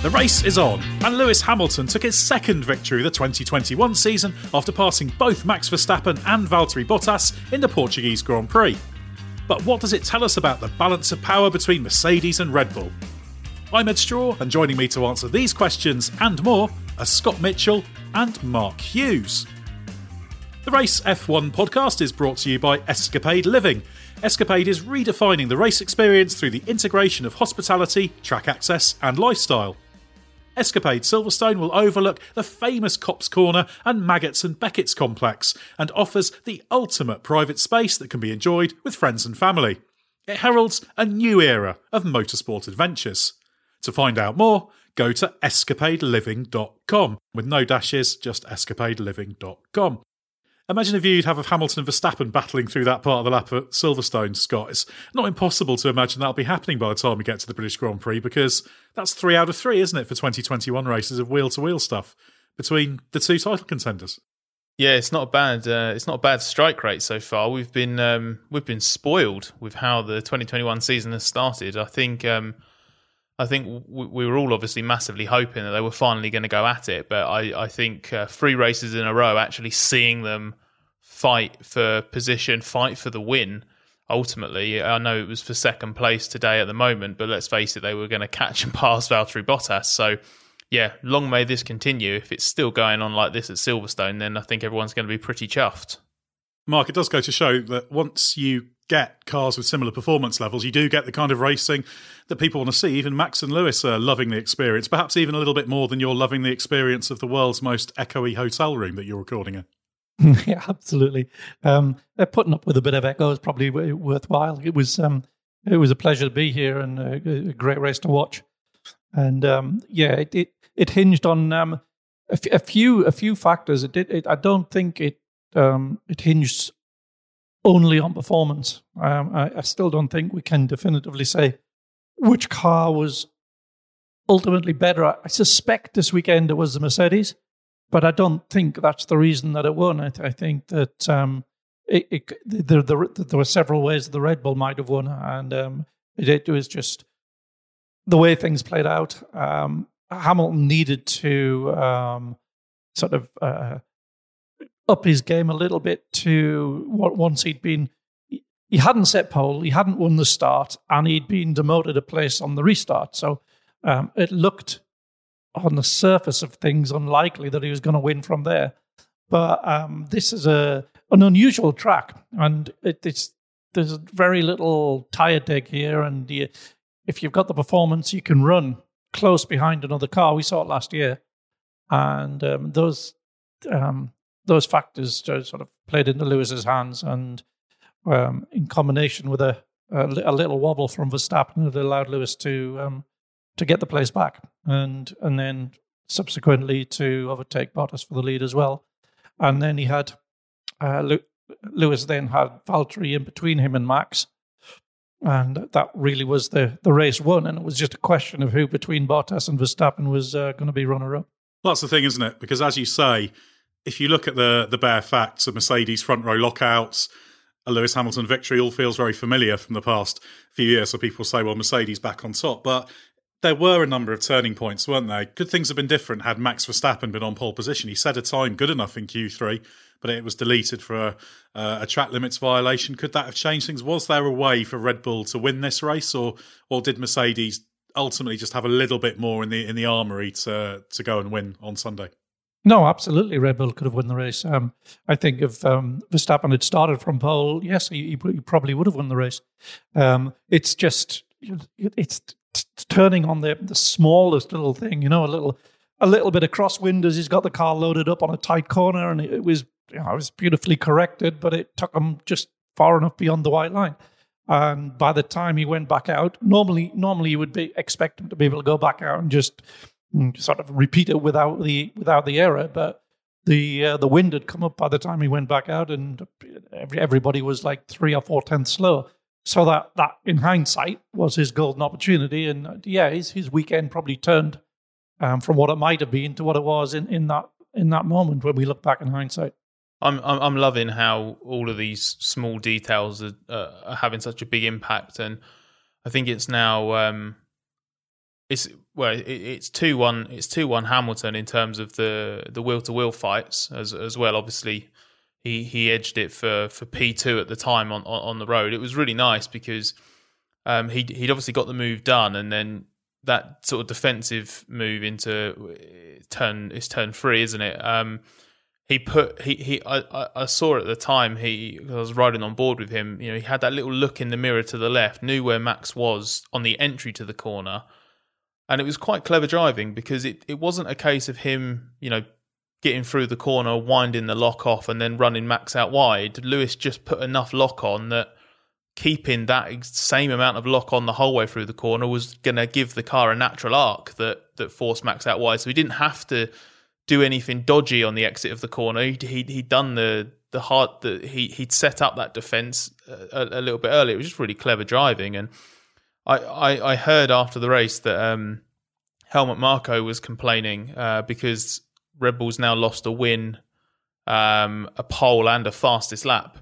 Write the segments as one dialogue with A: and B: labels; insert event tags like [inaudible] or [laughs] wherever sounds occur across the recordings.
A: The race is on, and Lewis Hamilton took his second victory of the 2021 season after passing both Max Verstappen and Valtteri Bottas in the Portuguese Grand Prix. But what does it tell us about the balance of power between Mercedes and Red Bull? I'm Edd Straw, and joining me to answer these questions and more are Scott Mitchell and Mark Hughes. The Race F1 podcast is brought to you by Escapade Living. Escapade is redefining the race experience through the integration of hospitality, track access, and lifestyle. Escapade Silverstone will overlook the famous Copse Corner and Maggotts and Becketts complex and offers the ultimate private space that can be enjoyed with friends and family. It heralds a new era of motorsport adventures. To find out more, go to escapadeliving.com with no dashes, just escapadeliving.com. Imagine if you'd have a Hamilton and Verstappen battling through that part of the lap at Silverstone, Scott. It's not impossible to imagine that'll be happening by the time we get to the British Grand Prix because that's three out of three, isn't it, for 2021 races of wheel to wheel stuff between the two title contenders.
B: Yeah, it's not a bad. Uh, it's not a bad strike rate so far. We've been um, we've been spoiled with how the 2021 season has started. I think um, I think we were all obviously massively hoping that they were finally going to go at it, but I, I think uh, three races in a row, actually seeing them fight for position, fight for the win. Ultimately, I know it was for second place today at the moment, but let's face it, they were going to catch and [laughs] pass Valtteri Bottas. So, yeah, long may this continue. If it's still going on like this at Silverstone, then I think everyone's going to be pretty chuffed.
A: Mark, it does go to show that once you get cars with similar performance levels, you do get the kind of racing that people want to see. Even Max and Lewis are loving the experience, perhaps even a little bit more than you're loving the experience of the world's most echoey hotel room that you're recording in. [laughs]
C: yeah, absolutely. Um, putting up with a bit of echo is probably worthwhile. It was um, it was a pleasure to be here and a, a great race to watch. And um, yeah, it, it, it hinged on um, a, f- a few a few factors. It did. It, I don't think it um, it hinged only on performance. Um, I, I, still don't think we can definitively say which car was ultimately better. I, suspect this weekend it was the Mercedes, but I don't think that's the reason that it won. I, th- I think that um, it, it, there, there, there, were several ways the Red Bull might have won, and um, it, it, was just the way things played out. Um, Hamilton needed to um, sort of. Uh, up his game a little bit to what once he'd been he hadn't set pole, he hadn't won the start, and he'd been demoted a place on the restart. So um, it looked on the surface of things unlikely that he was going to win from there. But um, this is a an unusual track, and it, it's there's very little tire deg here, and you, if you've got the performance, you can run close behind another car. We saw it last year, and um, those um, those factors sort of played into Lewis's hands, and um, in combination with a, a, a little wobble from Verstappen, it allowed Lewis to um, to get the place back, and and then subsequently to overtake Bottas for the lead as well. And then he had uh, Lewis then had Valtteri in between him and Max, and that really was the the race won. And it was just a question of who between Bottas and Verstappen was uh, going to be runner up.
A: That's the thing, isn't it? Because as you say, if you look at the the bare facts of Mercedes front row lockouts, a Lewis Hamilton victory, all feels very familiar from the past few years. So people say, well, Mercedes back on top, but there were a number of turning points, weren't there? Could things have been different had Max Verstappen been on pole position? He set a time good enough in Q3, but it was deleted for a, a track limits violation. Could that have changed things? Was there a way for Red Bull to win this race, or or did Mercedes ultimately just have a little bit more in the in the armory to to go and win on Sunday?
C: No, absolutely. Red Bull could have won the race. Um, I think if um, Verstappen had started from pole, yes, he, he probably would have won the race. Um, it's just it's turning on the the smallest little thing, you know, a little a little bit of crosswind as he's got the car loaded up on a tight corner, and it was you know, it was beautifully corrected, but it took him just far enough beyond the white line. And by the time he went back out, normally normally you would be expect him to be able to go back out and just sort of repeat it without the without the error. But the uh, the wind had come up by the time he went back out, and every, everybody was like three or four tenths slower. So that that in hindsight was his golden opportunity, and uh, yeah, his his weekend probably turned um, from what it might have been to what it was in, in that in that moment when we look back in hindsight.
B: I'm I'm, I'm loving how all of these small details are, uh, are, having such a big impact, and I think it's now um, it's well it, it's two one it's two one Hamilton in terms of the the wheel to wheel fights as as well. Obviously, he he edged it for for P two at the time on, on, on the road. It was really nice because um, he he'd obviously got the move done, and then that sort of defensive move into turn is turn three, isn't it? Um, he put he he I, I saw at the time he I was riding on board with him. You know, he had that little look in the mirror to the left, knew where Max was on the entry to the corner, and it was quite clever driving because it it wasn't a case of him, you know, getting through the corner, winding the lock off, and then running Max out wide. Lewis just put enough lock on that keeping that same amount of lock on the whole way through the corner was going to give the car a natural arc that that forced Max out wide. So he didn't have to do anything dodgy on the exit of the corner. He he he'd done the the hard that he he'd set up that defense a, a, little bit earlier. It was just really clever driving, and I I, heard after the race that um, Helmut Marko was complaining uh, because Red Bull's now lost a win, um, a pole, and a fastest lap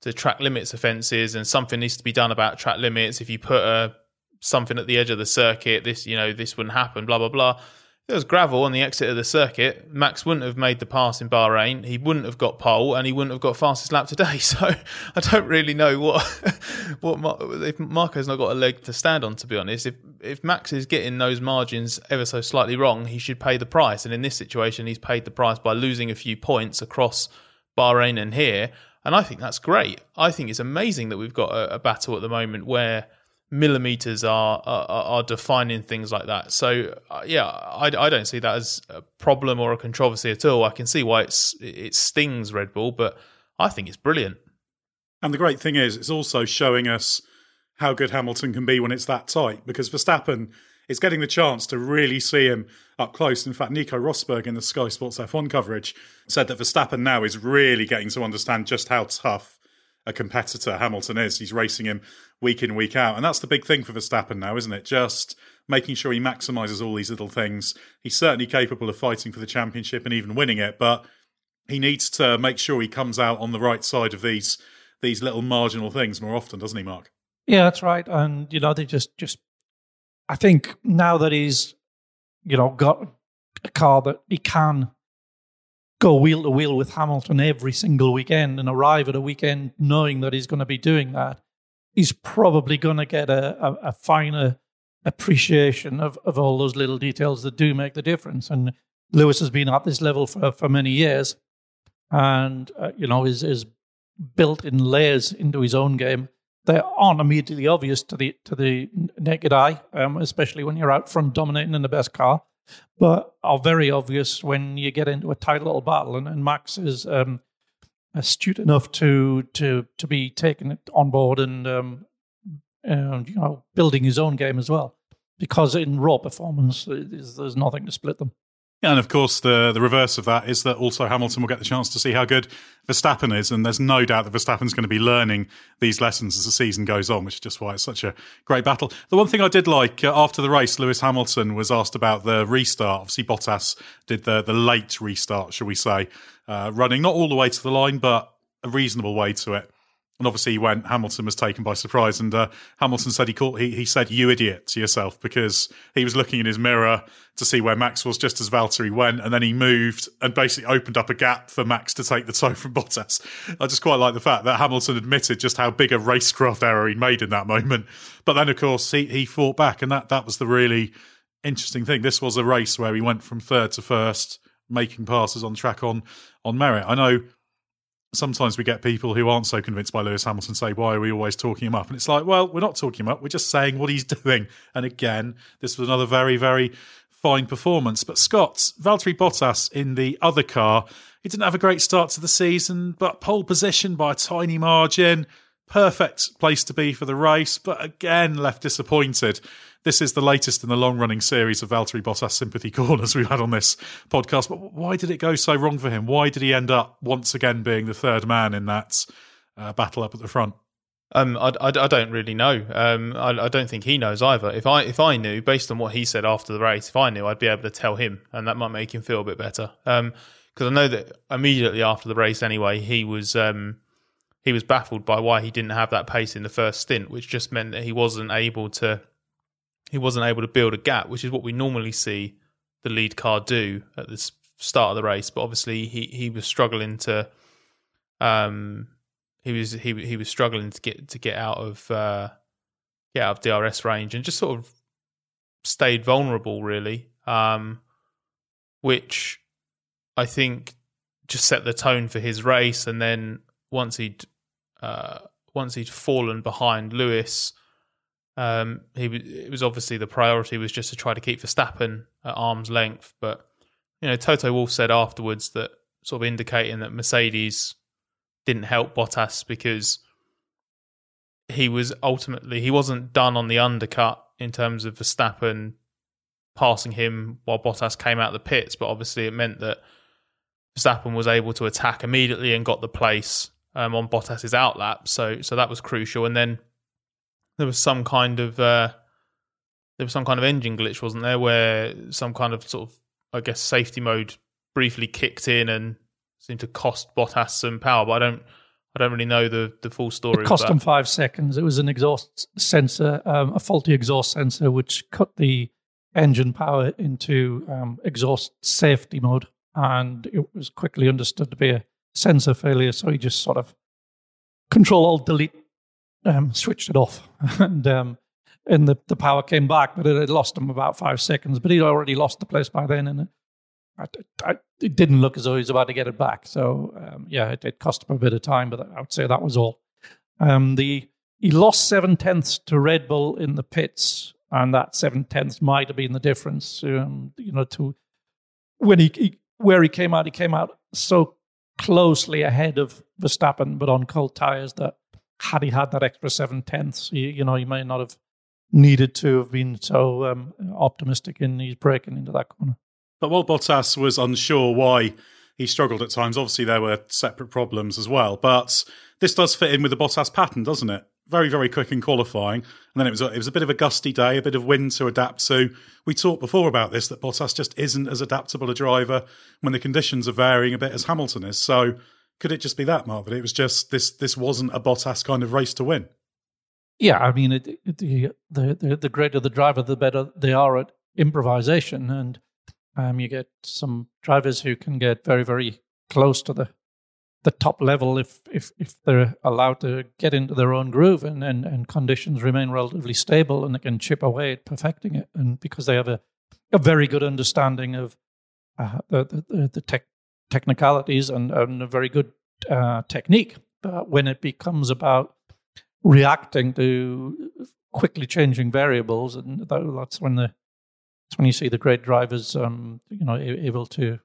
B: to track limits offences, and something needs to be done about track limits. If you put a something at the edge of the circuit, this you know this wouldn't happen. Blah blah blah. There was gravel on the exit of the circuit, Max wouldn't have made the pass in Bahrain. He wouldn't have got pole, and he wouldn't have got fastest lap today. [laughs] So I don't really know what [laughs] what if Marko's not got a leg to stand on. To be honest, if if Max is getting those margins ever so slightly wrong, he should pay the price. And in this situation, he's paid the price by losing a few points across Bahrain and here. And I think that's great. I think it's amazing that we've got a, a battle at the moment where millimeters are, are, are defining things like that. So uh, yeah, I, I don't see that as a problem or a controversy at all. I can see why it's it stings Red Bull, but I think it's brilliant.
A: And the great thing is, it's also showing us how good Hamilton can be when it's that tight. Because Verstappen is getting the chance to really see him up close. In fact, Nico Rosberg in the Sky Sports F1 coverage said that Verstappen now is really getting to understand just how tough a competitor Hamilton is. He's racing him week in, week out. And that's the big thing for Verstappen now, isn't it? Just making sure he maximizes all these little things. He's certainly capable of fighting for the championship and even winning it, but he needs to make sure he comes out on the right side of these these little marginal things more often, doesn't he, Mark?
C: Yeah, that's right. And you know, they just just I think now that he's, you know, got a car that he can go wheel to wheel with Hamilton every single weekend and arrive at a weekend knowing that he's going to be doing that, he's probably going to get a, a, a finer appreciation of, of all those little details that do make the difference. And Lewis has been at this level for, for many years and, uh, you know, is, is built in layers into his own game they aren't immediately obvious to the to the naked eye, um, especially when you're out front dominating in the best car, but are very obvious when you get into a tight little battle. And, and Max is um, astute enough to to to be taken on board and um, and you know building his own game as well, because in raw performance, there's nothing to split them.
A: And of course, the the reverse of that is that also Hamilton will get the chance to see how good Verstappen is, and there's no doubt that Verstappen's going to be learning these lessons as the season goes on, which is just why it's such a great battle. The one thing I did like uh, after the race, Lewis Hamilton was asked about the restart. Obviously, Bottas did the the late restart, shall we say, uh, running not all the way to the line, but a reasonable way to it. And obviously, he went. Hamilton was taken by surprise, and uh, Hamilton said he called. He, he said, "You idiot" to yourself because he was looking in his mirror to see where Max was just as Valtteri went, and then he moved and basically opened up a gap for Max to take the toe from Bottas. I just quite like the fact that Hamilton admitted just how big a racecraft error he made in that moment. But then, of course, he he fought back, and that that was the really interesting thing. This was a race where he went from third to first, making passes on track on on merit. I know sometimes we get people who aren't so convinced by Lewis Hamilton say, why are we always talking him up? And it's like, well, we're not talking him up. We're just saying what he's [laughs] doing. And again, this was another very, very fine performance. But Scott, Valtteri Bottas in the other car, he didn't have a great start to the season, but pole position by a tiny margin. Perfect place to be for the race, but again left disappointed. This is the latest in the long running series of Valtteri Bottas sympathy corners we've had on this podcast. But why did it go so wrong for him? Why did he end up once again being the third man in that uh, battle up at the front?
B: Um, I, I, I, don't really know. Um, I, I, don't think he knows either. If I if I knew, based on what he said after the race, if I knew, I'd be able to tell him, and that might make him feel a bit better. Um, because I know that immediately after the race, anyway, he was um, he was baffled by why he didn't have that pace in the first stint, which just meant that he wasn't able to he wasn't able to build a gap, which is what we normally see the lead car do at the start of the race. But obviously, he he was struggling to um he was he he was struggling to get to get out of uh, get out of DRS range and just sort of stayed vulnerable really, um, which I think just set the tone for his race. And then once he'd uh, once he'd fallen behind Lewis, um, he it was obviously the priority was just to try to keep Verstappen at arm's length. But you know, Toto Wolff said afterwards that sort of indicating that Mercedes didn't help Bottas because he was ultimately he wasn't done on the undercut in terms of Verstappen passing him while Bottas came out of the pits, but obviously it meant that Verstappen was able to attack immediately and got the place um, on Bottas's outlap. So so that was crucial. And then there was some kind of uh, there was some kind of engine glitch, wasn't there, where some kind of sort of I guess safety mode briefly kicked in and seemed to cost Bottas some power, but I don't. I don't really know the, the full story.
C: It cost him five seconds. It was an exhaust sensor, um, a faulty exhaust sensor, which cut the engine power into um, exhaust safety mode, and it was quickly understood to be a sensor failure. So he just sort of control alt delete um, switched it off, [laughs] and um, and the, the power came back, but it had lost him about five seconds. But he'd already lost the place by then, and I, I, it didn't look as though he was about to get it back. So um, yeah, it, it, cost him a bit of time, but I would say that was all. Um, the he lost seven tenths to Red Bull in the pits, and that seven tenths might have been the difference. Um, you know, to when he, he, where he came out, he came out so closely ahead of Verstappen, but on cold tires that had he had that extra seven tenths, he, you know, he may not have needed to have been so um, optimistic in his braking into that corner.
A: But while Bottas was unsure why he struggled at times, obviously there were separate problems as well. But this does fit in with the Bottas pattern, doesn't it? Very, very quick in qualifying, and then it was a, it was a bit of a gusty day, a bit of wind to adapt to. We talked before about this that Bottas just isn't as adaptable a driver when the conditions are varying a bit as Hamilton is. So could it just be that, Mark? That it was just this this wasn't a Bottas kind of race to win.
C: Yeah, I mean, it, it, the, the the greater the driver, the better they are at improvisation, and um, you get some drivers who can get very, very close to the the top level if if if they're allowed to get into their own groove and and, and conditions remain relatively stable and they can chip away at perfecting it. And because they have a, a very good understanding of uh, the the, the tech, technicalities and, and a very good uh, technique but when it becomes about reacting to quickly changing variables and that's when the it's when you see the great drivers, um, you know, able to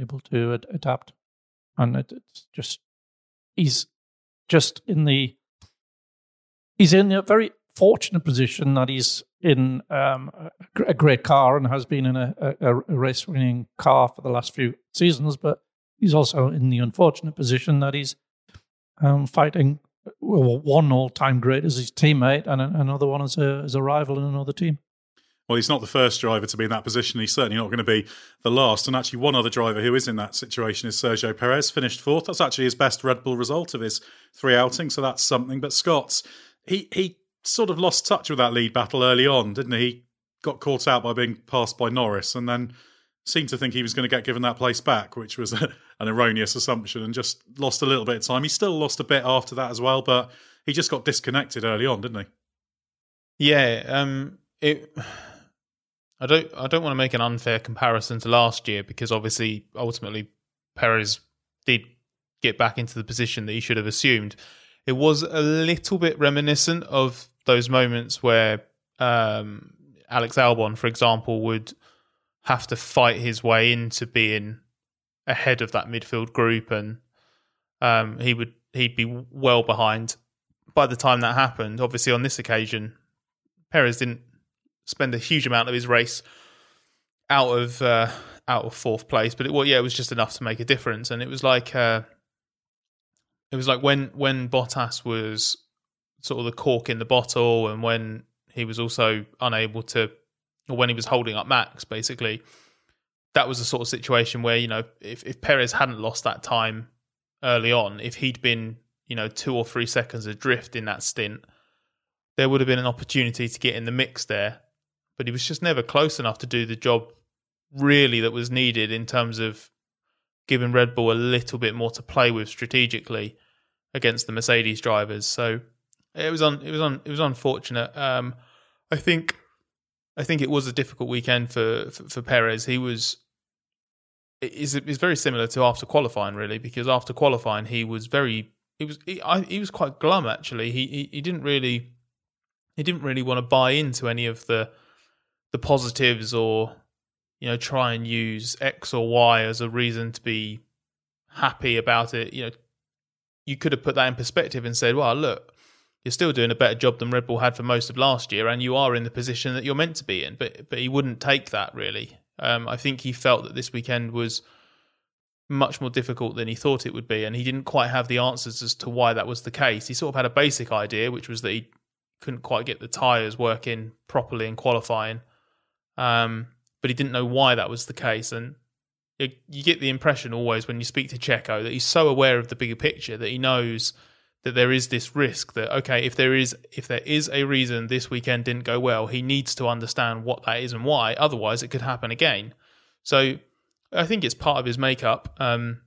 C: able to ad- adapt, and it, it's just he's just in the he's in a very fortunate position that he's in um, a, great car and has been in a, a, a race winning car for the last few seasons, but he's also in the unfortunate position that he's um, fighting one all time great as his teammate and another one as a, as a rival in another team.
A: Well, he's not the first driver to be in that position. He's certainly not going to be the last. And actually, one other driver who is in that situation is Sergio Perez, finished fourth. That's actually his best Red Bull result of his three outings, so that's something. But Scott's, he he sort of lost touch with that lead battle early on, didn't he? He got caught out by being passed by Norris, and then seemed to think he was going to get given that place back, which was [laughs] an erroneous assumption, and just lost a little bit of time. He still lost a bit after that as well, but he just got disconnected early on, didn't
B: he? Yeah, um, it I don't I don't want to make an unfair comparison to last year because obviously ultimately Perez did get back into the position that he should have assumed. It was a little bit reminiscent of those moments where um, Alex Albon, for example, would have to fight his way into being ahead of that midfield group, and um, he would he'd be well behind by the time that happened, obviously on this occasion, Perez didn't spend a huge amount of his race out of uh, out of fourth place, but it well, yeah, it was just enough to make a difference. And it was like uh, it was like when when Bottas was sort of the cork in the bottle, and when he was also unable to, or when he was holding up Max, basically, that was the sort of situation where you know if if Perez hadn't lost that time early on, if he'd been you know two or three seconds adrift in that stint, there would have been an opportunity to get in the mix there. But he was just never close enough to do the job really that was needed in terms of giving Red Bull a little bit more to play with strategically against the Mercedes drivers. So it was on it was on it was unfortunate. Um, I think I think it was a difficult weekend for for, for Perez. He was is is very similar to after qualifying really because after qualifying he was very he was he, I, he was quite glum actually. He, he he didn't really he didn't really want to buy into any of the the positives or you know try and use X or Y as a reason to be happy about it. You know, you could have put that in perspective and said, well, look, you're still doing a better job than Red Bull had for most of last year, and you are in the position that you're meant to be in. But but he wouldn't take that really. Um, I think he felt that this weekend was much more difficult than he thought it would be, and he didn't quite have the answers as to why that was the case. He sort of had a basic idea, which was that he couldn't quite get the tyres working properly in qualifying, um, but he didn't know why that was the case. And it, you get the impression always when you speak to Checo that he's so aware of the bigger picture that he knows that there is this risk that okay, if there is if there is a reason this weekend didn't go well, he needs to understand what that is and why. Otherwise, it could happen again. So I think it's part of his makeup. Um,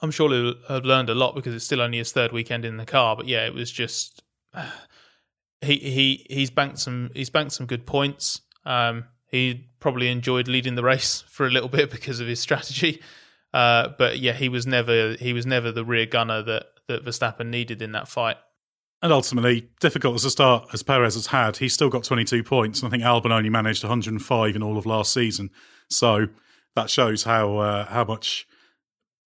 B: I'm sure he'll have learned a lot because it's still only his third weekend in the car. But yeah, it was just [sighs] he he he's banked some he's banked some good points. Um, he probably enjoyed leading the race [laughs] for a little bit because of his strategy. Uh, but yeah, he was never he was never the rear gunner that that Verstappen needed in that fight.
A: And ultimately, difficult as a start as Perez has had, he's still got 22 points. And I think Albon only managed 105 in all of last season. So that shows how uh, how much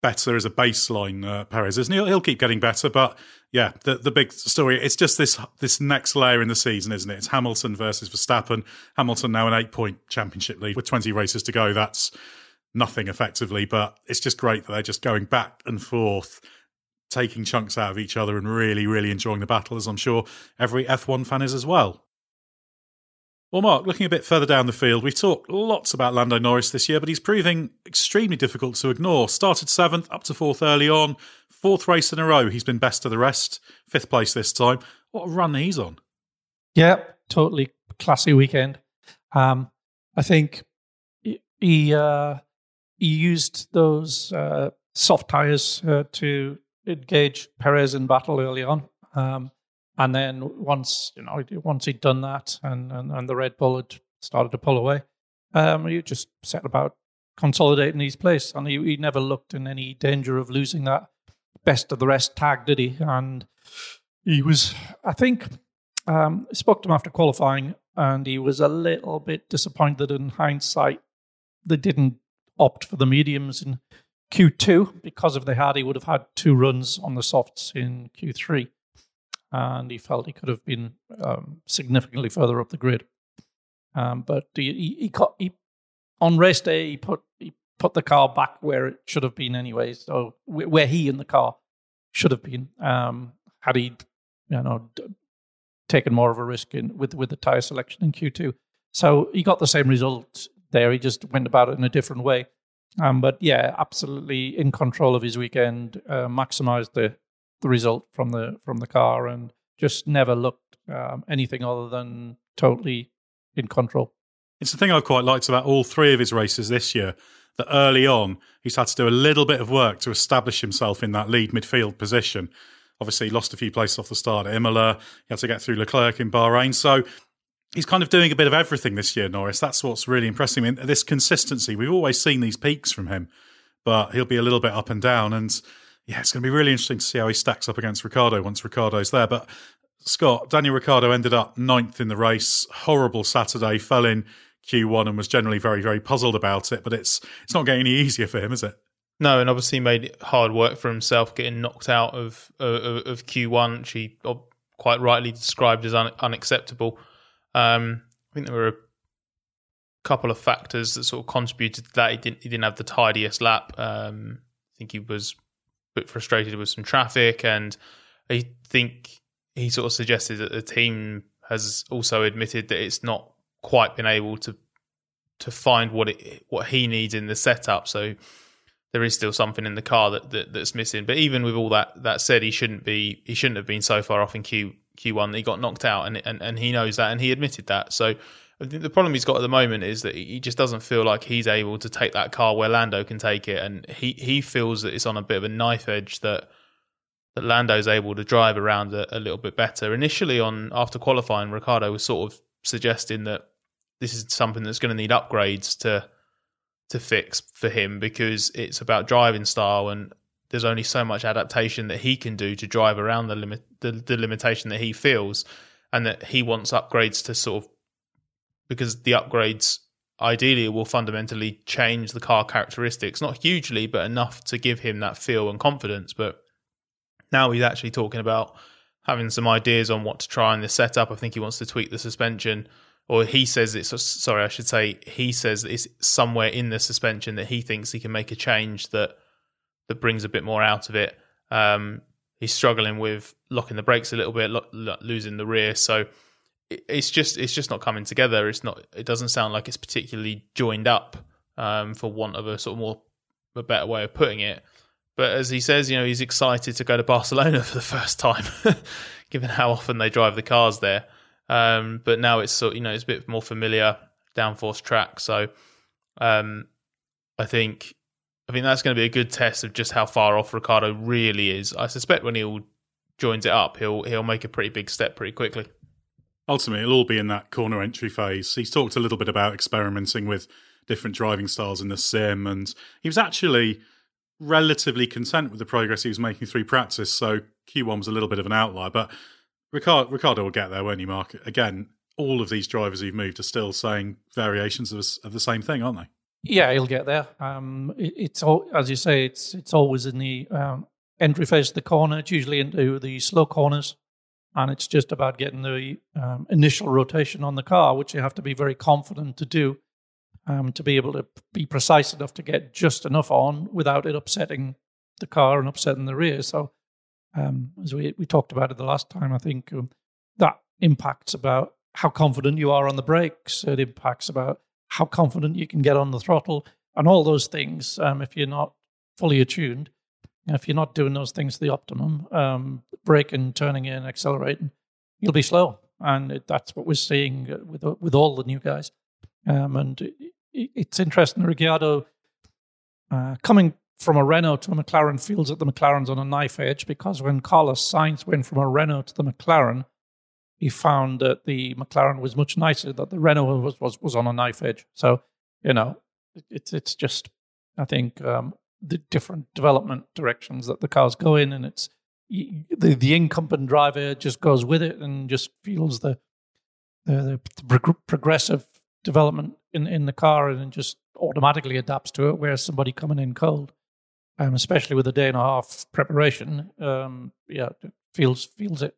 A: better as a baseline uh, Perez is. And he'll, he'll keep getting better, but yeah, the the big story it's just this this next layer in the season, isn't it? It's Hamilton versus Verstappen. Hamilton now an eight point championship lead with 20 races to go. That's nothing effectively, but it's just great that they're just going back and forth. Taking chunks out of each other and really, really enjoying the battle, as I'm sure every F1 fan is as well. Well, Mark, looking a bit further down the field, we've talked lots about Lando Norris this year, but he's proving extremely difficult to ignore. Started seventh, up to fourth early on. Fourth race in a row, he's been best of the rest. Fifth place this time. What a run he's on.
C: Yep, totally classy weekend. Um, I think he uh, he used those uh, soft tires uh, to engage Perez in battle early on. Um, and then once you know, once he'd done that, and and, and the Red Bull had started to pull away, um, he just set about consolidating his place, and he, he never looked in any danger of losing that best of the rest tag, did he? And he was, I think, um, I spoke to him after qualifying, and he was a little bit disappointed in hindsight. They didn't opt for the mediums in Q2 because if they had, he would have had two runs on the softs in Q3 and he felt he could have been um, significantly further up the grid. Um, but he, he, he, got, he, on race day he put he put the car back where it should have been anyway. So where he in the car should have been um, had he you know d- taken more of a risk in with with the tire selection in Q two. So he got the same result there. He just went about it in a different way. Um, but yeah, absolutely in control of his weekend, uh, maximized the the result from the from the car and just never looked um, anything other than totally in control.
A: It's the thing I've quite liked about all three of his races this year. That early on, he's had to do a little bit of work to establish himself in that lead midfield position. Obviously, he lost a few places off the start at Imola. He had to get through Leclerc in Bahrain. So he's kind of doing a bit of everything this year, Norris. That's what's really impressing me. This consistency. We've always seen these peaks from him, but he'll be a little bit up and down. And yeah, it's going to be really interesting to see how he stacks up against Ricciardo once Ricciardo's there. But Scott, Daniel Ricciardo ended up ninth in the race. Horrible Saturday, fell in Q1 and was generally very, very puzzled about it. But it's it's not getting any easier for him, is it?
B: No, and obviously made hard work for himself getting knocked out of of, of Q1, which he quite rightly described as un- unacceptable. Um, I think there were a couple of factors that sort of contributed to that. He didn't he didn't have the tidiest lap. Um, I think he was bit frustrated with some traffic, and I think he sort of suggested that the team has also admitted that it's not quite been able to to find what it what he needs in the setup. So there is still something in the car that, that that's missing. But even with all that that said, he shouldn't be he shouldn't have been so far off in Q Q one. He got knocked out, and and and he knows that, and he admitted that. So. I think the problem he's got at the moment is that he just doesn't feel like he's able to take that car where Lando can take it, and he, he feels that it's on a bit of a knife edge that that Lando's able to drive around a, a little bit better. Initially, on after qualifying, Ricciardo was sort of suggesting that this is something that's going to need upgrades to to fix for him because it's about driving style and there's only so much adaptation that he can do to drive around the limit the, the limitation that he feels and that he wants upgrades to sort of because the upgrades ideally will fundamentally change the car characteristics. Not hugely but enough to give him that feel and confidence. But now he's actually talking about having some ideas on what to try in the setup. I think he wants to tweak the suspension or he says it's sorry, I should say he says it's somewhere in the suspension that he thinks he can make a change that that brings a bit more out of it. Um, he's struggling with locking the brakes a little bit, lo- lo- losing the rear, so it's just it's just not coming together. It's not. It doesn't sound like it's particularly joined up, um, for want of a sort of more a better way of putting it. But as he says, you know, he's excited to go to Barcelona [laughs] for the first time, [laughs] given how often they drive the cars there. Um, but now it's sort you know it's a bit more familiar downforce track. So um, I think I think that's going to be a good test of just how far off Ricciardo really is. I suspect when he joins it up, he'll he'll make a pretty big step pretty quickly.
A: Ultimately, it'll all be in that corner entry phase. He's talked a little bit about experimenting with different driving styles in the sim, and he was actually relatively content with the progress he was making through practice. So Q1 was a little bit of an outlier, but Ricciardo, Ricciardo will get there, won't he, Mark? Again, all of these drivers who've moved are still saying variations of, of the same thing, aren't they?
C: Yeah, he'll get there. Um, it, it's all, as you say, it's it's always in the um, entry phase of the corner. It's usually into the slow corners, and it's just about getting the um, initial rotation on the car, which you have to be very confident to do, um, to be able to be precise enough to get just enough on without it upsetting the car and upsetting the rear. So um, as we, we talked about it the last time, I think um, that impacts about how confident you are on the brakes. It impacts about how confident you can get on the throttle and all those things. Um, if you're not fully attuned, if you're not doing those things to the optimum, um, braking, turning in, accelerating, you'll be slow. And it, that's what we're seeing uh, with with all the new guys. Um, and it, it's interesting, Ricciardo uh, coming from a Renault to a McLaren feels that the McLaren's on a knife edge because when Carlos Sainz went from a Renault to the McLaren, he found that the McLaren was much nicer, that the Renault was, was, was on a knife edge. So, you know, it's it's just, I think, um, the different development directions that the cars go in, and it's the, the incumbent driver just goes with it and just feels the, the, the progressive development in, in the car and just automatically adapts to it, whereas somebody coming in cold um, especially with a day and a half preparation, um, yeah, feels feels it.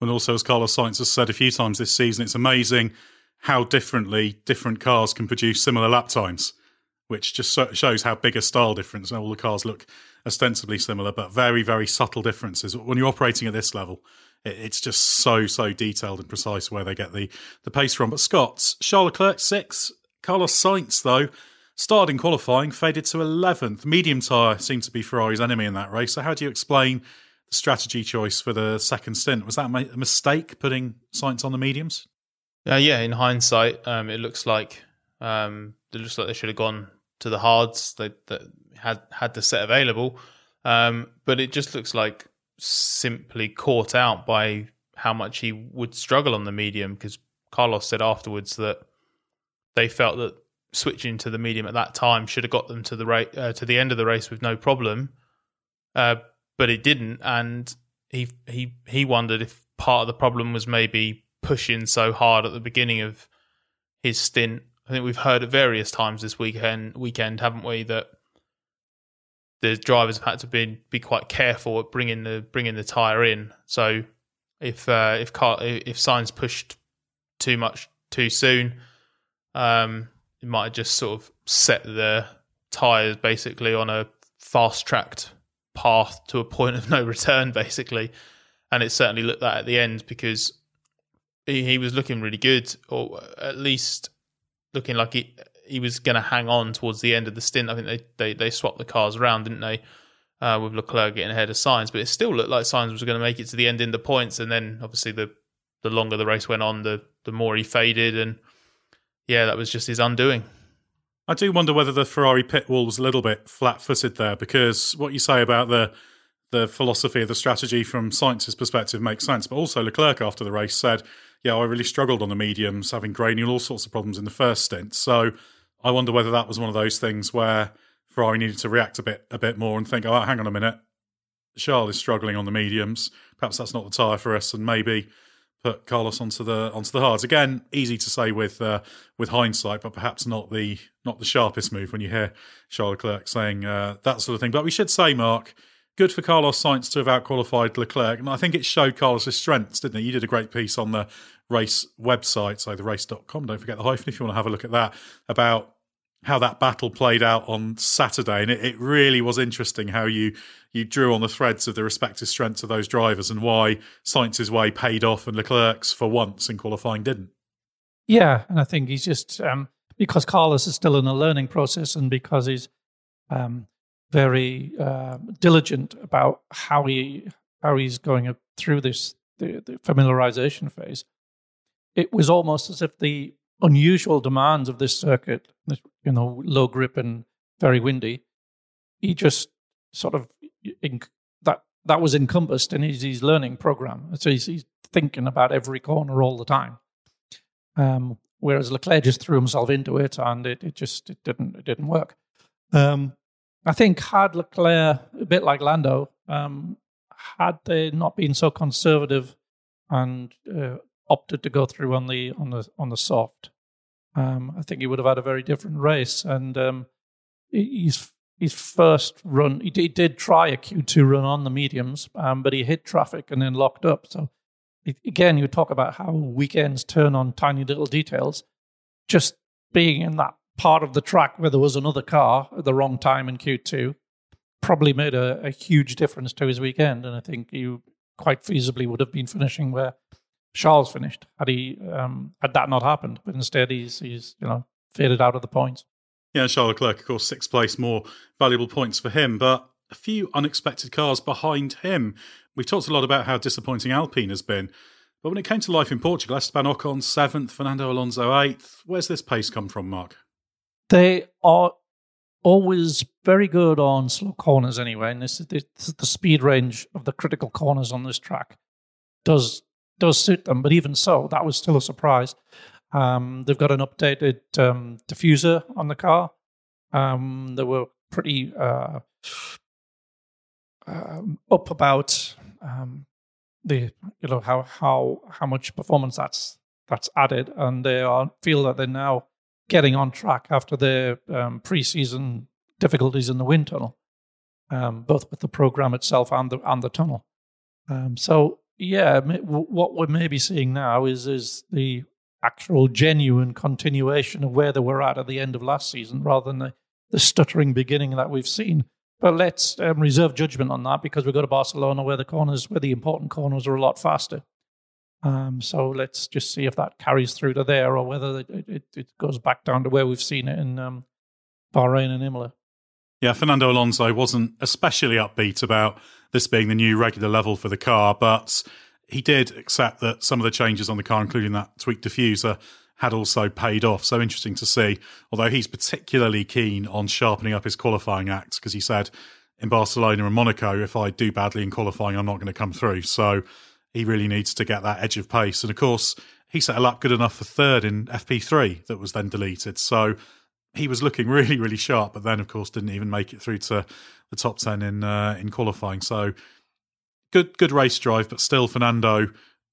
A: And also, as Carlos Sainz has said a few times this season, it's amazing how differently different cars can produce similar lap times, which just shows how big a style difference. Now all the cars look ostensibly similar, but very, very subtle differences. When you're operating at this level, it's just so, so detailed and precise where they get the, the pace from. But Scott's Charles Leclerc, six. Carlos Sainz, though, Started in qualifying, faded to 11th. Medium tyre seemed to be Ferrari's enemy in that race. So, how do you explain the strategy choice for the second stint? Was that a mistake putting Sainz on the mediums?
B: Uh, yeah, in hindsight, um, it looks like um, it looks like they should have gone to the hards that, that had had the set available, um, but it just looks like simply caught out by how much he would struggle on the medium because Carlos said afterwards that they felt that switching to the medium at that time should have got them to the ra- uh, to the end of the race with no problem, uh, but it didn't, and he he he wondered if part of the problem was maybe pushing so hard at the beginning of his stint. I think we've heard at various times this weekend weekend, haven't we, that the drivers have had to be be quite careful at bringing the bringing the tire in. So if uh, if car, if Sainz pushed too much too soon, um, it might have just sort of set the tires basically on a fast tracked path to a point of no return, [laughs] basically. And it certainly looked that at the end because he, he was looking really good, or at least looking like he he was going to hang on towards the end of the stint. I think they they, they swapped the cars around, didn't they? Uh, with Leclerc getting ahead of Sainz, but it still looked like Sainz was going to make it to the end in the points, and then obviously the the longer the race went on, the the more he faded, and yeah, that was just his undoing.
A: I do wonder whether the Ferrari pit wall was a little bit flat-footed there, because what you say about the the philosophy of the strategy from Sainz's perspective makes sense, but also Leclerc after the race said, "Yeah, I really struggled on the mediums, having granule, all sorts of problems in the first stint." So I wonder whether that was one of those things where Ferrari needed to react a bit a bit more and think, oh, hang on a minute, Charles is struggling on the mediums. Perhaps that's not the tyre for us, and maybe put Carlos onto the onto the hards. Again, easy to say with uh, with hindsight, but perhaps not the not the sharpest move when you hear Charles Leclerc saying uh, that sort of thing. But we should say, Mark, good for Carlos Sainz to have outqualified Leclerc, and I think it showed Carlos's strengths, didn't it? You did a great piece on the race website, so the race.com. Don't forget the hyphen if you want to have a look at that about how that battle played out on Saturday, and it, it, really was interesting how you you drew on the threads of the respective strengths of those drivers and why Sainz's way paid off and Leclerc's for once in qualifying didn't.
C: Yeah, and I think he's just um, because Carlos is still in a learning process, and because he's um, very uh, diligent about how he how he's going through this the, the familiarization phase. It was almost as if the unusual demands of this circuit, you know, low grip and very windy, he just sort of that that was encompassed in his, his learning program. So he's, he's, thinking about every corner all the time. Um, whereas Leclerc just threw himself into it, and it, it just it didn't it didn't work. Um, I think had Leclerc a bit like Lando, um, had they not been so conservative and uh, opted to go through on the on the on the soft, um, I think he would have had a very different race. And um, his his first run, he did, he did, try a Q two run on the mediums, um, but he hit traffic and then locked up. So it, again, you talk about how weekends turn on tiny little details. Just being in that part of the track where there was another car at the wrong time in Q two probably made a, a huge difference to his weekend. And I think he quite feasibly would have been finishing where Charles finished had he um, had that not happened. But instead, he's he's you know faded out of the points.
A: Yeah, Charles Leclerc, of course, sixth place, more valuable points for him, but a few unexpected cars behind him. We've talked a lot about how disappointing Alpine has been, but when it came to life in Portugal, Esteban Ocon seventh, Fernando Alonso eighth. Where's this pace come from, Mark?
C: They are always very good on slow corners anyway, and this this is the speed range of the critical corners on this track does does suit them. But even so, that was still a surprise. Um, they've got an updated um, diffuser on the car. Um, they were pretty uh, um, up about um, the you know how how how much performance that's that's added, and they are feel that they're now getting on track after the um, preseason difficulties in the wind tunnel, both with the program itself and the and the tunnel. so yeah, what we're maybe seeing now is is the actual genuine continuation of where they were at at the end of last season, rather than the, the stuttering beginning that we've seen. But let's um, reserve judgment on that because we go to Barcelona where the corners, where the important corners are a lot faster. Um, so let's just see if that carries through to there or whether it, it, it goes back down to where we've seen it in um, Bahrain and Imola.
A: Yeah, Fernando Alonso wasn't especially upbeat about this being the new regular level for the car, but he did accept that some of the changes on the car, including that tweaked diffuser, had also paid off. So interesting to see. Although he's particularly keen on sharpening up his qualifying act because he said in Barcelona and Monaco, if I do badly in qualifying, I'm not going to come through. So he really needs to get that edge of pace. And of course, he set a lap good enough for third in FP3 that was then deleted. So he was looking [laughs] really, really sharp, but then, of course, didn't even make it through to the top ten in uh, in qualifying. So good, good race drive, but still, Fernando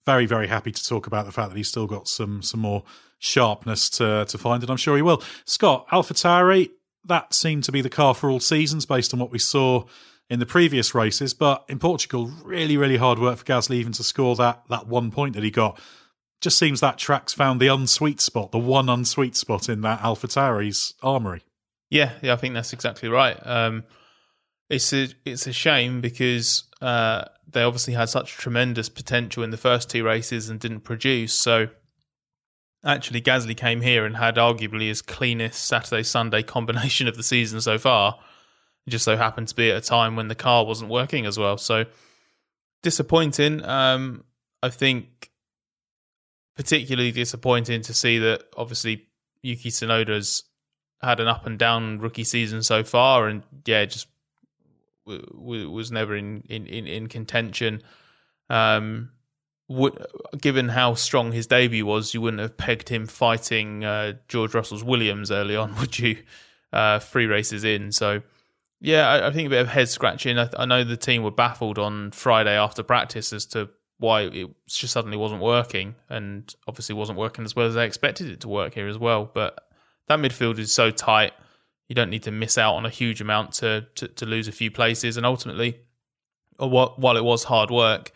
A: very, very happy to talk about the fact that he's still got some some more sharpness to to find, and I'm sure he will. Scott AlphaTauri, that seemed to be the car for all seasons, based on what we saw in the previous races. But in Portugal, really, really hard work for Gasly even to score that that one point that he got. Just seems that track's found the unsweet spot, the one unsweet spot in that AlphaTauri's armory.
B: Yeah, yeah, I think that's exactly right. Um, it's a it's a shame because uh, they obviously had such tremendous potential in the first two races and didn't produce. So actually, Gasly came here and had arguably his cleanest Saturday Sunday combination of the season so far. It just so happened to be at a time when the car wasn't working as well. So disappointing. Um, I think particularly disappointing to see that obviously Yuki Tsunoda's had an up and down rookie season so far, and yeah, just w- w- was never in in in, in contention. Um, given how strong his debut was, you wouldn't have pegged him fighting uh, George Russell's Williams early on, [laughs] would you? Uh, three races in, so yeah, I, I, think a bit of head scratching. I, I, know the team were baffled on Friday after practice as to why it just suddenly wasn't working, and obviously wasn't working as well as they expected it to work here as well. But that midfield is so tight. You don't need to miss out on a huge amount to to, to lose a few places. And ultimately, uh, while it was hard work,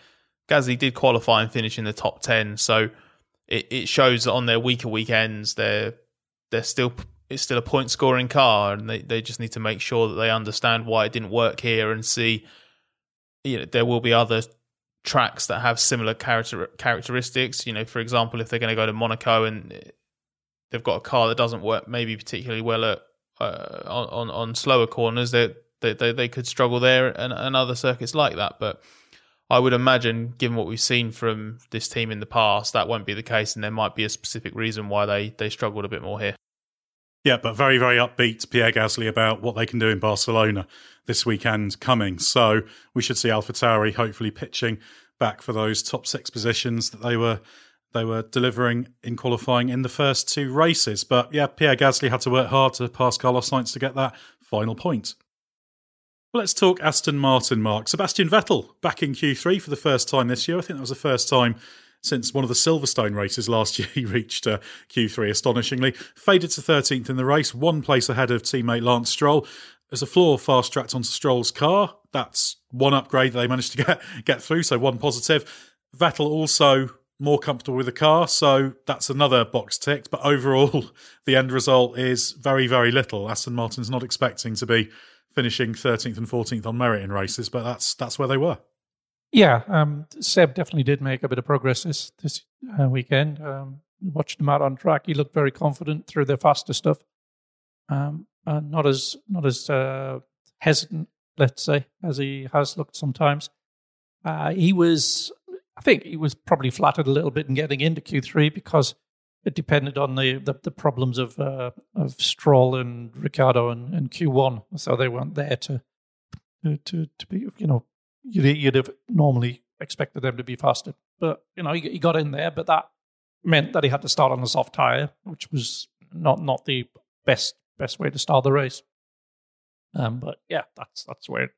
B: Gasly did qualify and finish in the top ten. So it, it shows that on their weaker weekends, they're they're still it's still a point scoring car, and they, they just need to make sure that they understand why it didn't work here and see. You know, there will be other tracks that have similar character characteristics. You know, for example, if they're going to go to Monaco and they've got a car that doesn't work maybe particularly well at uh, on on slower corners, they they they could struggle there and, and other circuits like that. But I would imagine, given what we've seen from this team in the past, that won't be the case, and there might be a specific reason why they they struggled a bit more here.
A: Yeah, but very, very upbeat Pierre Gasly about what they can do in Barcelona this weekend coming. So we should see AlphaTauri hopefully pitching back for those top six positions that they were they were delivering in qualifying in the first two races. But yeah, Pierre Gasly had to work hard to pass Carlos Sainz to get that final point. Well, let's talk Aston Martin, Mark. Sebastian Vettel back in Q3 for the first time this year. I think that was the first time since one of the Silverstone races last [laughs] year he reached uh, Q3, astonishingly. Faded to 13th in the race, one place ahead of teammate Lance Stroll. There's a floor fast tracked onto Stroll's car. That's one upgrade they managed to [laughs] get, get through, so one positive. Vettel also more comfortable with the car. So that's another box ticked. But overall, [laughs] the end result is very, very little. Aston Martin's not expecting to be finishing 13th and 14th on merit in races, but that's that's where they were.
C: Yeah, um, Seb definitely did make a bit of progress this this uh, weekend. Um, watched him out on track; he looked very confident through the faster stuff, um, and not as not as uh, hesitant, let's say, as he has looked sometimes. Uh, he was I think he was probably flattered a little bit in getting into Q3 because it depended on the the, the problems of uh, of Stroll and Ricciardo and, and, Q1, so they weren't there to to to be you know you'd, you'd have normally expected them to be faster, but you know he, he got in there, but that meant that he had to start on a soft tire, which was not not the best best way to start the race. Um, but yeah, that's that's where it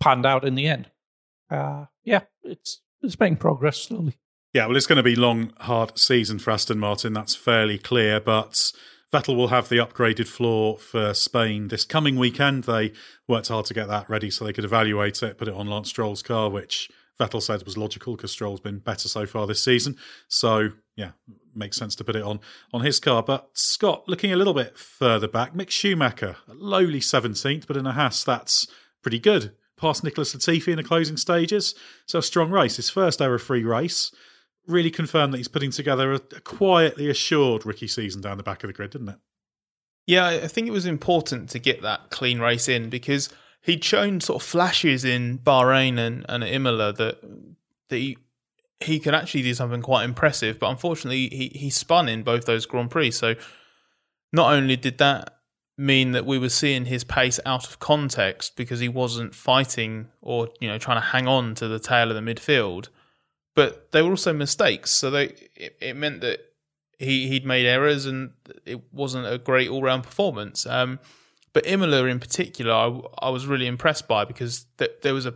C: panned out in the end. Uh, yeah, it's it's making progress slowly.
A: Yeah, well, it's going to be long, hard season for Aston Martin. That's fairly clear. But Vettel will have the upgraded floor for Spain this coming weekend. They worked hard to get that ready so they could evaluate it, put it on Lance Stroll's car, which Vettel said was logical because Stroll's been better so far this season. So yeah, makes sense to put it on on his car. But Scott, looking a little bit further back, Mick Schumacher, lowly seventeenth, but in a Haas that's pretty good past Nicholas Latifi in the closing stages. So a strong race. His first error free race. Really confirmed that he's putting together a, a quietly assured rookie season down the back of the grid, didn't it?
B: Yeah, I think it was important to get that clean race in because he'd shown sort of flashes in Bahrain and, and Imola that, that he, he could actually do something quite impressive. But unfortunately, he, he spun in both those Grand Prix. So not only did that mean that we were seeing his pace out of context because he wasn't fighting or you know trying to hang on to the tail of the midfield but they were also mistakes so they it, it meant that he he'd made errors and it wasn't a great all-round performance um, but Imola in particular I, I, was really impressed by because th- there was a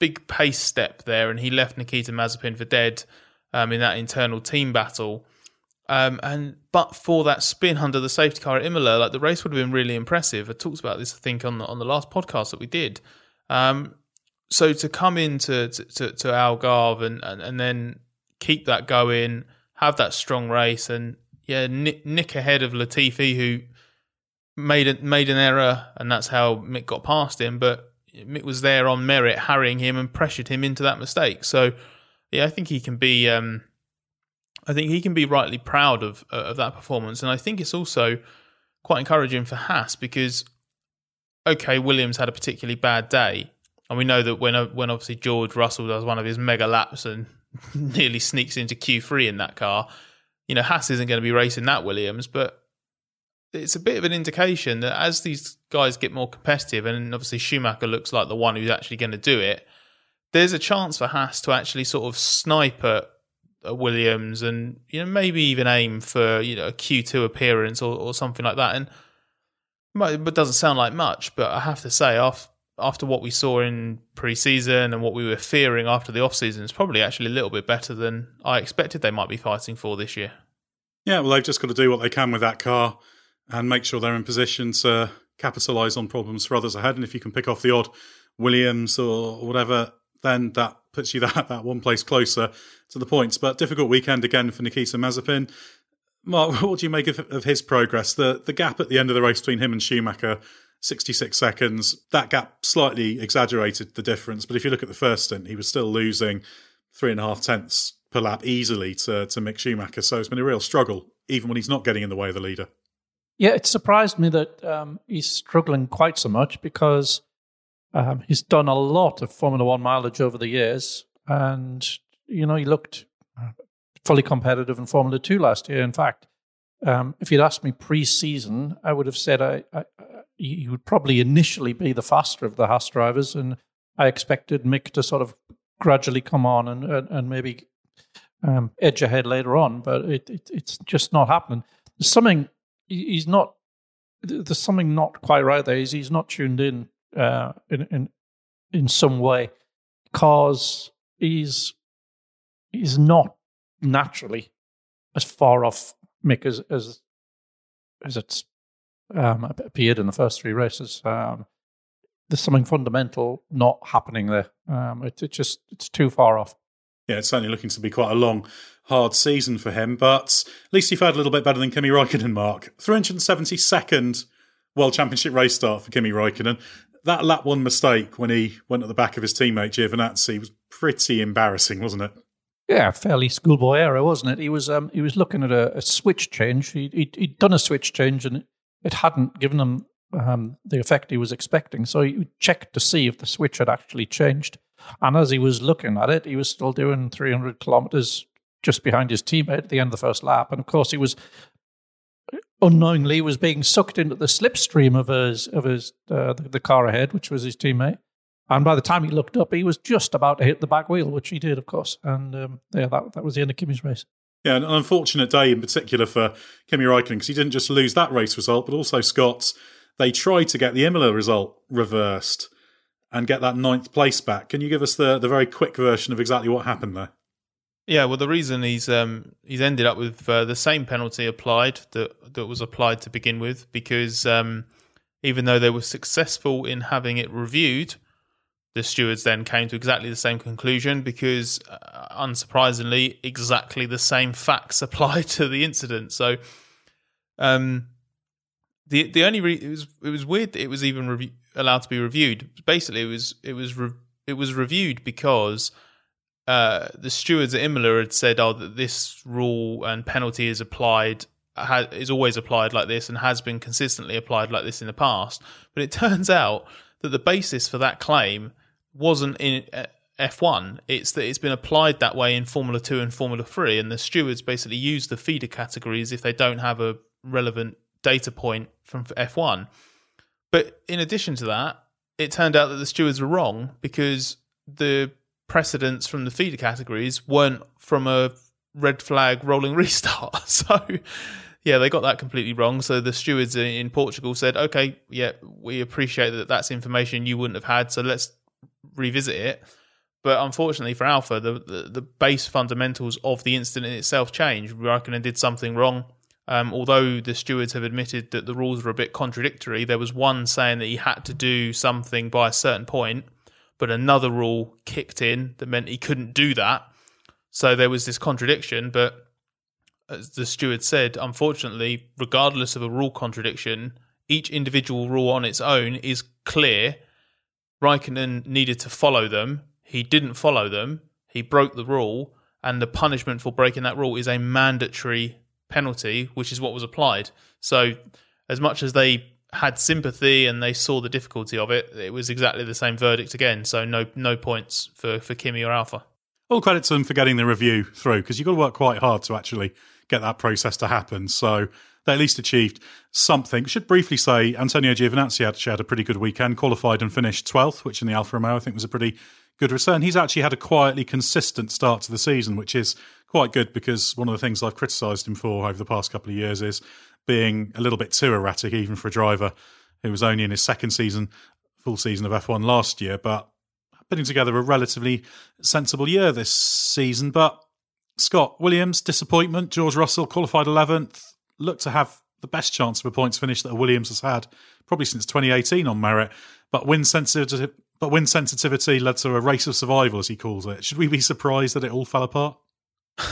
B: big pace step there and he left Nikita Mazepin for dead um, in that internal team battle um, and but for that spin under the safety car at Imola, like the race would have been really impressive. I talked about this, I think, on the on the last podcast that we did. Um, so to come into to, to, to Algarve and, and and then keep that going, have that strong race, and yeah, nick, nick ahead of Latifi who made a, made an error, and that's how Mick got past him. But Mick was there on merit, harrying him and pressured him into that mistake. So yeah, I think he can be. Um, I think he can be rightly proud of uh, of that performance, and I think it's also quite encouraging for Haas because okay, Williams had a particularly bad day, and we know that when uh, when obviously George Russell does one of his mega laps and [laughs] nearly sneaks into Q3 in that car, you know Haas isn't going to be racing that Williams, but it's a bit of an indication that as these guys get more competitive, and obviously Schumacher looks like the one who's actually going to do it, there's a chance for Haas to actually sort of snipe at Williams and you know maybe even aim for you know a Q2 appearance or, or something like that. And it doesn't sound like much, but I have to say after after what we saw in pre-season and what we were fearing after the off-season, it's probably actually a little bit better than I expected they might be fighting for this year.
A: Yeah, well, they've just got to do what they can with that car and make sure they're in position to capitalise on problems for others ahead. And if you can pick off the odd Williams or whatever, then that puts you [laughs] that that one place closer to the points. But difficult weekend again for Nikita Mazepin. Mark, [laughs] what do you make of, of his progress? The the gap at the end of the race between him and Schumacher, 66 seconds. That gap slightly exaggerated the difference. But if you look at the first stint, he was still losing three and a half tenths per lap easily to, to Mick Schumacher. So it's been a real struggle, even when he's not getting in the way of the leader.
C: Yeah, it surprised me that um, he's struggling quite so much because um, he's done a lot of Formula One mileage over the years, and you know he looked uh, fully competitive in Formula Two last year. In fact, um, if you'd asked me pre-season, I would have said I, I, he would probably initially be the faster of the Haas drivers, and I expected Mick to sort of gradually come on and and, and maybe um, edge ahead later on. But it, it, it's just not happening. There's something he's not. There's something not quite right there. He's, he's not tuned in uh, in in in some way because he's he's not naturally as far off Mick as as as it's um, appeared in the first three races. Um, there's something fundamental not happening there. Um, it, it just it's too far off.
A: Yeah, it's certainly looking to be quite a long, hard season for him. But at least he fared a little bit better than Kimi Raikkonen. Mark, 372nd World Championship race start for Kimi Raikkonen that lap one mistake when he went at the back of his teammate Giovinazzi was pretty embarrassing, wasn't it?
C: Yeah, fairly schoolboy error, wasn't it? He was um, he was looking at a, a switch change. He, he he'd done a switch change and it hadn't given him um, the effect he was expecting. So he checked to see if the switch had actually changed. And as he was looking at it, he was still doing 300 kilometers just behind his teammate at the end of the first lap. And of course, he was unknowingly was being sucked into the slipstream of his of his uh, the, the, car ahead, which was his teammate. And by the time he looked up, he was just about to hit the back wheel, which he did, of course. And um, yeah, that that was the end of Kimi's race.
A: Yeah, an unfortunate day in particular for Kimi Raikkonen because he didn't just lose that race result, but also Scott's. They tried to get the Imola result reversed and get that ninth place back. Can you give us the, the very quick version of exactly what happened there?
B: Yeah, well, the reason he's um, he's ended up with uh, the same penalty applied that that was applied to begin with, because um, even though they were successful in having it reviewed, the stewards then came to exactly the same conclusion because, uh, unsurprisingly, exactly the same facts [laughs] apply to the incident. So, um, the the only re- it was it was weird that it was even rev- allowed to be reviewed. Basically, it was it was re- it was reviewed because uh, the stewards at Imola had said, "Oh, that this rule and penalty is applied." is always applied like this and has been consistently applied like this in the past. But it [laughs] turns out that the basis for that claim wasn't in uh, F1. It's that it's been applied that way in Formula 2 and Formula 3, and the stewards basically use the feeder categories if they don't have a relevant data point from F1. But in addition to that, it turned out that the stewards were wrong because the precedents from the feeder categories weren't from a red flag rolling [laughs] restart. [laughs] So, yeah, they got that completely wrong. So the stewards in Portugal said, okay, yeah, we appreciate that that's information you wouldn't have had. So let's revisit it. But unfortunately for Alfa, the, the, the base fundamentals of the incident itself changed. Raikkonen did something wrong. Um, although the stewards have admitted that the rules were a bit contradictory, there was one saying that he had to do something by a certain point but another rule kicked in that meant he couldn't do that. So there was this contradiction, but as the steward said, unfortunately, regardless of a rule contradiction, each individual rule on its own is clear. Raikkonen needed to follow them. He didn't follow them. He broke the rule, and the punishment for breaking that rule is a mandatory penalty, which is what was applied. So, as much as they had sympathy and they saw the difficulty of it, it was exactly the same verdict again. So, no no points for for Kimi or Alfa.
A: All credit to them for getting the review through because you've got to work quite hard to actually get that process to happen. So they at least achieved something. Should briefly say Antonio Giovinazzi had a pretty good weekend, qualified and finished 12th, which in the Alfa Romeo I think was a pretty good return. He's actually had a quietly consistent start to the season, which is quite good because one of the things I've criticised him for over the past couple of years is being a little bit too erratic, even for a driver who was only in his second season, full season of F1 last year, but putting together a relatively sensible year this season. But Scott Williams, disappointment. George Russell qualified 11th, looked to have the best chance of a points finish that a Williams has had probably since 2018 on merit. But wind sensitivity, but wind sensitivity led to a race of survival, as he calls it. Should we be surprised that it all fell apart?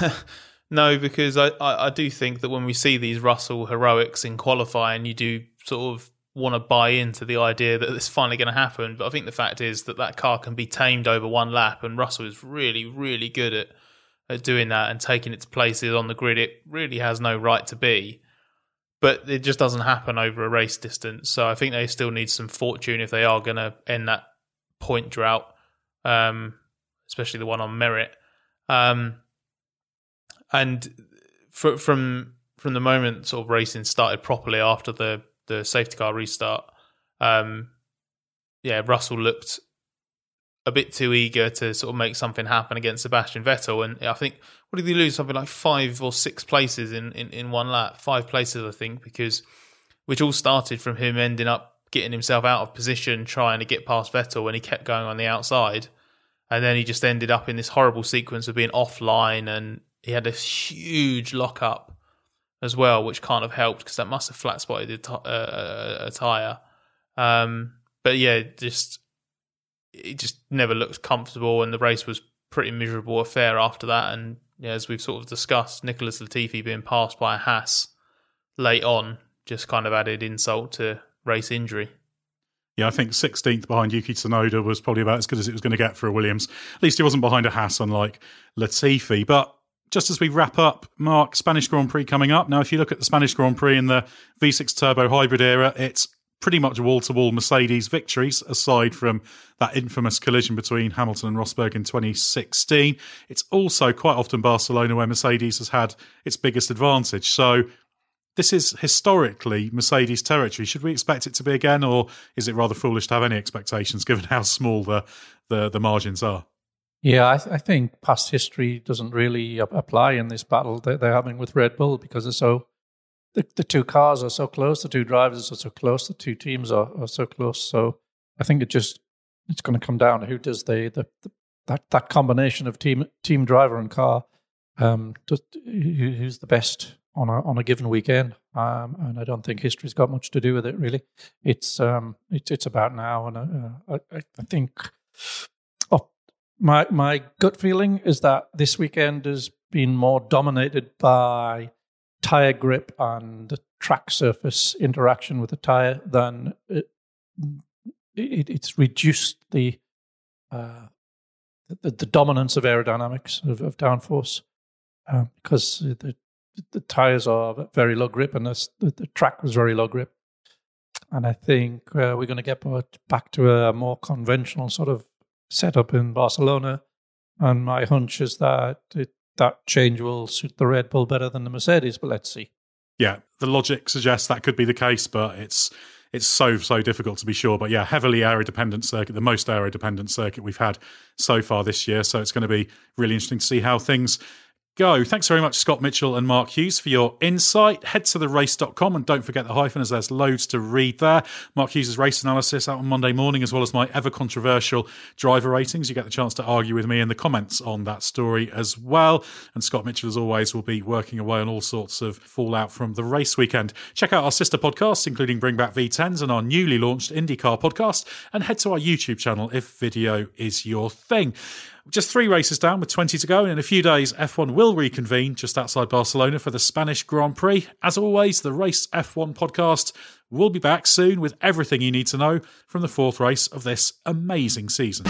A: [laughs]
B: no, because I, I, I do think that when we see these Russell heroics in qualifying, you do sort of want to buy into the idea that it's finally going to happen. But I think the fact is that that car can be tamed over one lap, and Russell is really, really good at at doing that and taking its places on the grid. It really has no right to be. But it just doesn't happen over a race distance. So I think they still need some fortune if they are going to end that point drought, um, especially the one on merit. Um, and from from the moment sort of racing started properly after the the safety car restart, um, yeah, Russell looked a bit too eager to sort of make something happen against Sebastian Vettel. And I think, what did he lose? Something like five or six places in, in, in one lap. Five places, I think, because which all started from him ending up getting himself out of position, trying to get past Vettel when he kept going on the outside. And then he just ended up in this horrible sequence of being offline and he had a huge lockup as well, which can't have helped because that must have flat spotted a, t- uh, a tire. Um, but yeah, just it just never looked comfortable, and the race was pretty miserable affair after that. And yeah, as we've sort of discussed, Nicholas Latifi being passed by a Haas late on just kind of added insult to race injury.
A: Yeah, I think 16th behind Yuki Tsunoda was probably about as good as it was going to get for a Williams. At least he wasn't behind a Haas, unlike Latifi. But just as we wrap up, Mark, Spanish Grand Prix coming up. Now, if you look at the Spanish Grand Prix in the V6 Turbo Hybrid era, it's pretty much wall to wall Mercedes victories, aside from that infamous collision between Hamilton and Rosberg in 2016. It's also quite often Barcelona where Mercedes has had its biggest advantage. So this is historically Mercedes territory. Should we expect it to be again, or is it rather foolish to have any expectations [laughs] given how small the the, the margins are?
C: Yeah, I, th- I, think past history doesn't really apply in this battle that they're having with Red Bull because it's so the, the two cars are so close, the two drivers are so close, the two teams are, are so close. So I think it just it's going to come down to who does the, the, the that that combination of team team driver and car. Um, does, who, who's the best on a on a given weekend? Um, and I don't think history's got much to do with it. Really, it's um, it's it's about now, and uh, I, I think. Oh, my my gut feeling is that this weekend has been more dominated by tire grip and the track surface interaction with the tire, then it, it, it's reduced the, uh, the, the dominance of aerodynamics of, of downforce uh, because the the tires are very low grip and the, the track was very low grip. And I think uh, we're going to get back to a more conventional sort of setup in Barcelona. And my hunch is that it that change will suit the Red Bull better than the Mercedes, but let's see.
A: Yeah, the logic suggests that could be the case, but it's it's so so difficult to be sure. But yeah, heavily aero dependent circuit, the most aero dependent circuit we've had so far this year. So it's going to be really interesting to see how things go. Thanks very much, Scott Mitchell and Mark Hughes, for your insight. Head to therace.com and don't forget the hyphen, as there's loads to read there. Mark Hughes' race analysis out on Monday morning, as well as my ever controversial driver ratings. You get the chance to argue with me in the comments on that story as well. And Scott Mitchell, as always, will be working away on all sorts of fallout from the race weekend. Check out our sister podcasts, including Bring Back V10s and our newly launched IndyCar podcast, and head to our YouTube channel if video is your thing. Just three races down with 20 to go, and in a few days, F1 will reconvene just outside Barcelona for the Spanish Grand Prix. As always, the Race F1 podcast will be back soon with everything you need to know from the fourth race of this amazing season.